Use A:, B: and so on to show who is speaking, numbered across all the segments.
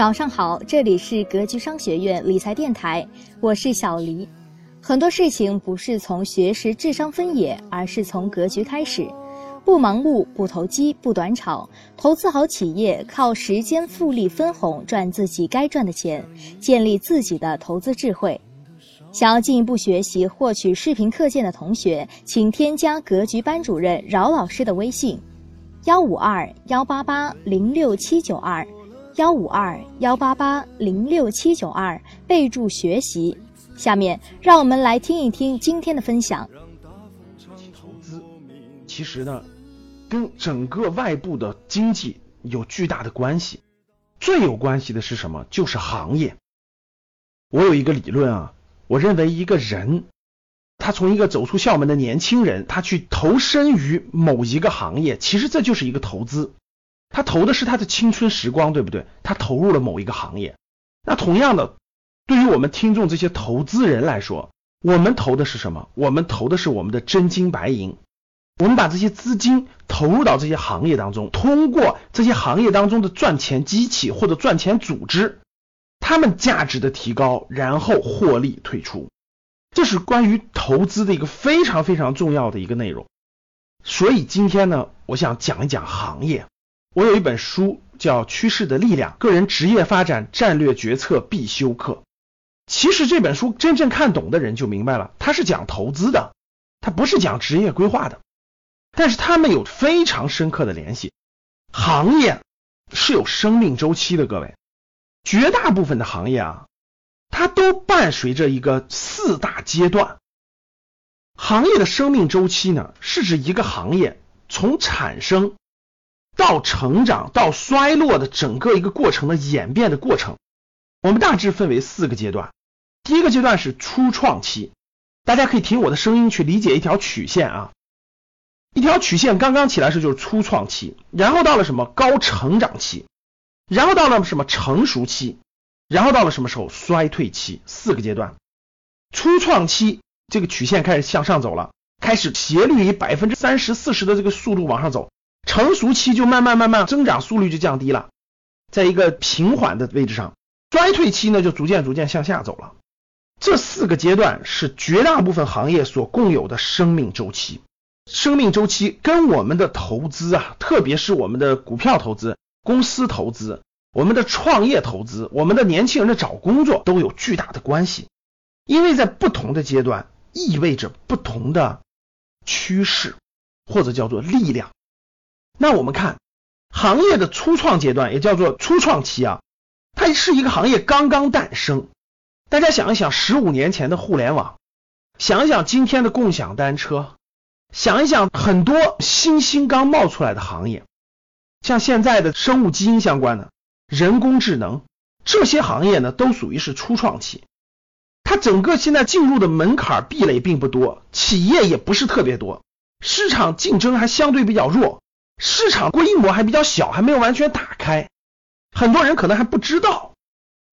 A: 早上好，这里是格局商学院理财电台，我是小黎。很多事情不是从学识、智商分野，而是从格局开始。不盲目，不投机，不短炒，投资好企业，靠时间复利分红赚自己该赚的钱，建立自己的投资智慧。想要进一步学习获取视频课件的同学，请添加格局班主任饶老师的微信：幺五二幺八八零六七九二，幺五二幺八八零六七九二，备注学习。下面让我们来听一听今天的分享。
B: 投资其实呢，跟整个外部的经济有巨大的关系。最有关系的是什么？就是行业。我有一个理论啊，我认为一个人，他从一个走出校门的年轻人，他去投身于某一个行业，其实这就是一个投资。他投的是他的青春时光，对不对？他投入了某一个行业。那同样的。对于我们听众这些投资人来说，我们投的是什么？我们投的是我们的真金白银。我们把这些资金投入到这些行业当中，通过这些行业当中的赚钱机器或者赚钱组织，他们价值的提高，然后获利退出。这是关于投资的一个非常非常重要的一个内容。所以今天呢，我想讲一讲行业。我有一本书叫《趋势的力量：个人职业发展战略决策必修课》。其实这本书真正看懂的人就明白了，它是讲投资的，它不是讲职业规划的。但是他们有非常深刻的联系。行业是有生命周期的，各位，绝大部分的行业啊，它都伴随着一个四大阶段。行业的生命周期呢，是指一个行业从产生到成长到衰落的整个一个过程的演变的过程。我们大致分为四个阶段。第一个阶段是初创期，大家可以听我的声音去理解一条曲线啊，一条曲线刚刚起来时就是初创期，然后到了什么高成长期，然后到了什么成熟期，然后到了什么时候衰退期，四个阶段。初创期这个曲线开始向上走了，开始斜率以百分之三十四十的这个速度往上走，成熟期就慢慢慢慢增长速率就降低了，在一个平缓的位置上，衰退期呢就逐渐逐渐向下走了。这四个阶段是绝大部分行业所共有的生命周期，生命周期跟我们的投资啊，特别是我们的股票投资、公司投资、我们的创业投资、我们的年轻人的找工作都有巨大的关系，因为在不同的阶段意味着不同的趋势或者叫做力量。那我们看行业的初创阶段，也叫做初创期啊，它是一个行业刚刚诞生。大家想一想，十五年前的互联网，想一想今天的共享单车，想一想很多新兴刚冒出来的行业，像现在的生物基因相关的、人工智能这些行业呢，都属于是初创期。它整个现在进入的门槛壁垒并不多，企业也不是特别多，市场竞争还相对比较弱，市场规模还比较小，还没有完全打开，很多人可能还不知道。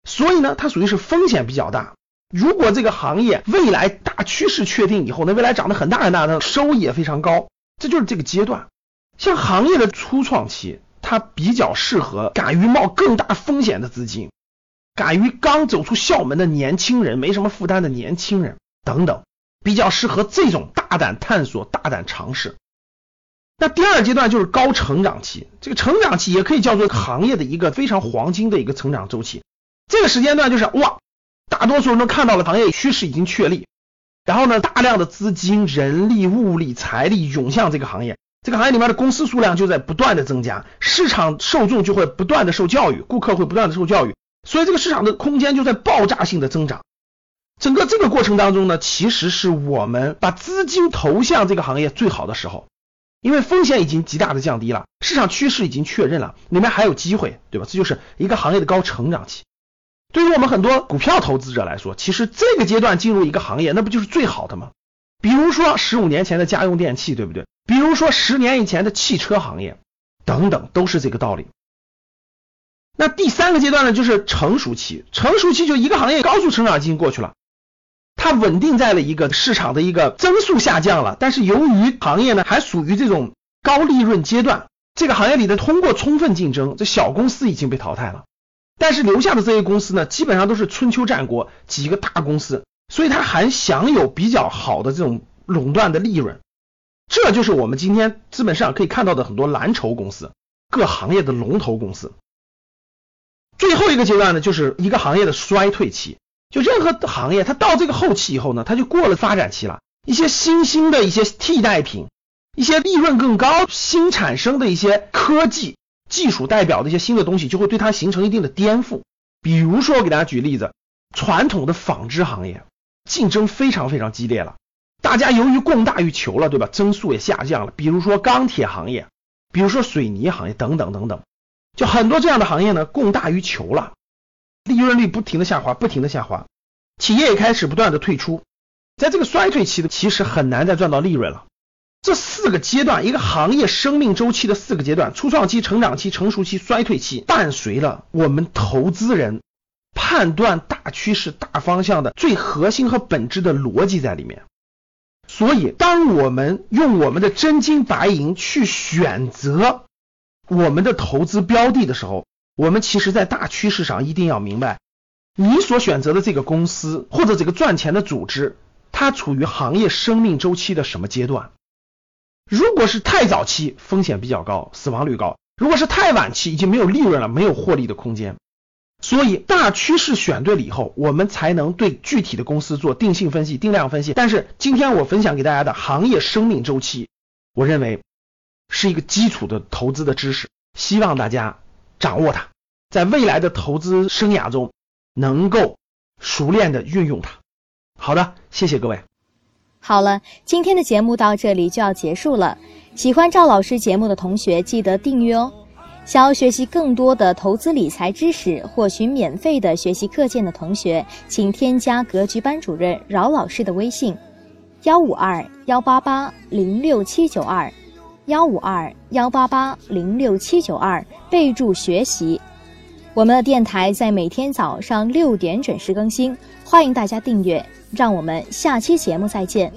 B: 所以呢，它属于是风险比较大。如果这个行业未来大趋势确定以后，那未来涨得很大很大，的收益也非常高，这就是这个阶段。像行业的初创期，它比较适合敢于冒更大风险的资金，敢于刚走出校门的年轻人，没什么负担的年轻人等等，比较适合这种大胆探索、大胆尝试。那第二阶段就是高成长期，这个成长期也可以叫做行业的一个非常黄金的一个成长周期。这个时间段就是哇，大多数人都看到了行业趋势已经确立，然后呢，大量的资金、人力、物力、财力涌向这个行业，这个行业里面的公司数量就在不断的增加，市场受众就会不断的受教育，顾客会不断的受教育，所以这个市场的空间就在爆炸性的增长。整个这个过程当中呢，其实是我们把资金投向这个行业最好的时候，因为风险已经极大的降低了，市场趋势已经确认了，里面还有机会，对吧？这就是一个行业的高成长期。对于我们很多股票投资者来说，其实这个阶段进入一个行业，那不就是最好的吗？比如说十五年前的家用电器，对不对？比如说十年以前的汽车行业，等等，都是这个道理。那第三个阶段呢，就是成熟期。成熟期就一个行业高速成长已经过去了，它稳定在了一个市场的一个增速下降了，但是由于行业呢还属于这种高利润阶段，这个行业里的通过充分竞争，这小公司已经被淘汰了。但是留下的这些公司呢，基本上都是春秋战国几个大公司，所以它还享有比较好的这种垄断的利润。这就是我们今天资本市场可以看到的很多蓝筹公司，各行业的龙头公司。最后一个阶段呢，就是一个行业的衰退期。就任何行业，它到这个后期以后呢，它就过了发展期了。一些新兴的一些替代品，一些利润更高、新产生的一些科技技术代表的一些新的东西，就会对它形成一定的颠覆。比如说，我给大家举例子，传统的纺织行业竞争非常非常激烈了，大家由于供大于求了，对吧？增速也下降了。比如说钢铁行业，比如说水泥行业等等等等，就很多这样的行业呢，供大于求了。利润率不停的下滑，不停的下滑，企业也开始不断的退出，在这个衰退期的，其实很难再赚到利润了。这四个阶段，一个行业生命周期的四个阶段：初创期、成长期、成熟期、衰退期，伴随了我们投资人判断大趋势、大方向的最核心和本质的逻辑在里面。所以，当我们用我们的真金白银去选择我们的投资标的的时候，我们其实，在大趋势上一定要明白，你所选择的这个公司或者这个赚钱的组织，它处于行业生命周期的什么阶段？如果是太早期，风险比较高，死亡率高；如果是太晚期，已经没有利润了，没有获利的空间。所以，大趋势选对了以后，我们才能对具体的公司做定性分析、定量分析。但是，今天我分享给大家的行业生命周期，我认为是一个基础的投资的知识，希望大家。掌握它，在未来的投资生涯中能够熟练的运用它。好的，谢谢各位。
A: 好了，今天的节目到这里就要结束了。喜欢赵老师节目的同学，记得订阅哦。想要学习更多的投资理财知识，获取免费的学习课件的同学，请添加格局班主任饶老师的微信：幺五二幺八八零六七九二。幺五二幺八八零六七九二，备注学习。我们的电台在每天早上六点准时更新，欢迎大家订阅。让我们下期节目再见。